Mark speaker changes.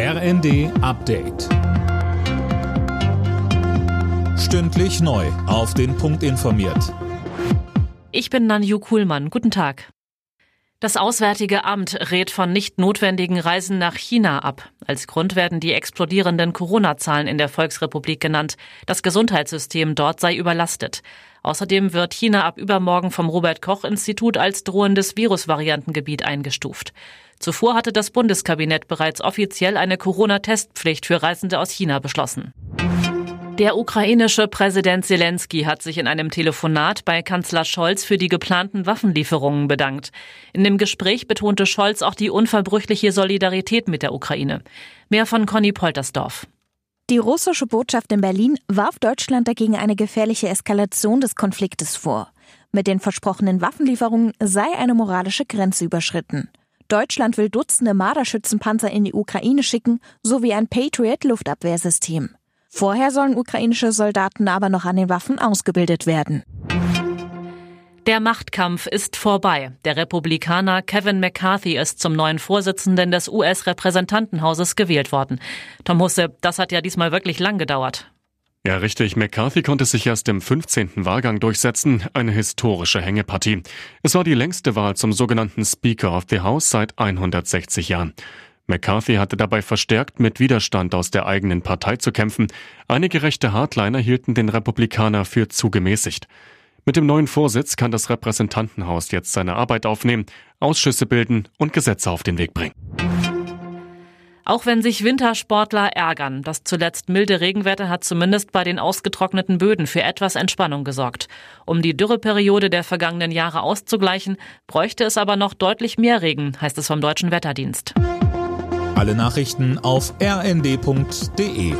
Speaker 1: RND Update. Stündlich neu. Auf den Punkt informiert.
Speaker 2: Ich bin Nanju Kuhlmann. Guten Tag. Das Auswärtige Amt rät von nicht notwendigen Reisen nach China ab. Als Grund werden die explodierenden Corona-Zahlen in der Volksrepublik genannt. Das Gesundheitssystem dort sei überlastet. Außerdem wird China ab übermorgen vom Robert Koch Institut als drohendes Virusvariantengebiet eingestuft. Zuvor hatte das Bundeskabinett bereits offiziell eine Corona-Testpflicht für Reisende aus China beschlossen. Der ukrainische Präsident Zelensky hat sich in einem Telefonat bei Kanzler Scholz für die geplanten Waffenlieferungen bedankt. In dem Gespräch betonte Scholz auch die unverbrüchliche Solidarität mit der Ukraine. Mehr von Conny Poltersdorf.
Speaker 3: Die russische Botschaft in Berlin warf Deutschland dagegen eine gefährliche Eskalation des Konfliktes vor. Mit den versprochenen Waffenlieferungen sei eine moralische Grenze überschritten. Deutschland will Dutzende Marderschützenpanzer in die Ukraine schicken, sowie ein Patriot-Luftabwehrsystem. Vorher sollen ukrainische Soldaten aber noch an den Waffen ausgebildet werden.
Speaker 2: Der Machtkampf ist vorbei. Der Republikaner Kevin McCarthy ist zum neuen Vorsitzenden des US-Repräsentantenhauses gewählt worden. Tom Husse, das hat ja diesmal wirklich lang gedauert.
Speaker 4: Ja, richtig. McCarthy konnte sich erst im 15. Wahlgang durchsetzen. Eine historische Hängepartie. Es war die längste Wahl zum sogenannten Speaker of the House seit 160 Jahren. McCarthy hatte dabei verstärkt mit Widerstand aus der eigenen Partei zu kämpfen. Einige rechte Hardliner hielten den Republikaner für zu gemäßigt. Mit dem neuen Vorsitz kann das Repräsentantenhaus jetzt seine Arbeit aufnehmen, Ausschüsse bilden und Gesetze auf den Weg bringen.
Speaker 2: Auch wenn sich Wintersportler ärgern, das zuletzt milde Regenwetter hat zumindest bei den ausgetrockneten Böden für etwas Entspannung gesorgt. Um die Dürreperiode der vergangenen Jahre auszugleichen, bräuchte es aber noch deutlich mehr Regen, heißt es vom Deutschen Wetterdienst.
Speaker 1: Alle Nachrichten auf rnd.de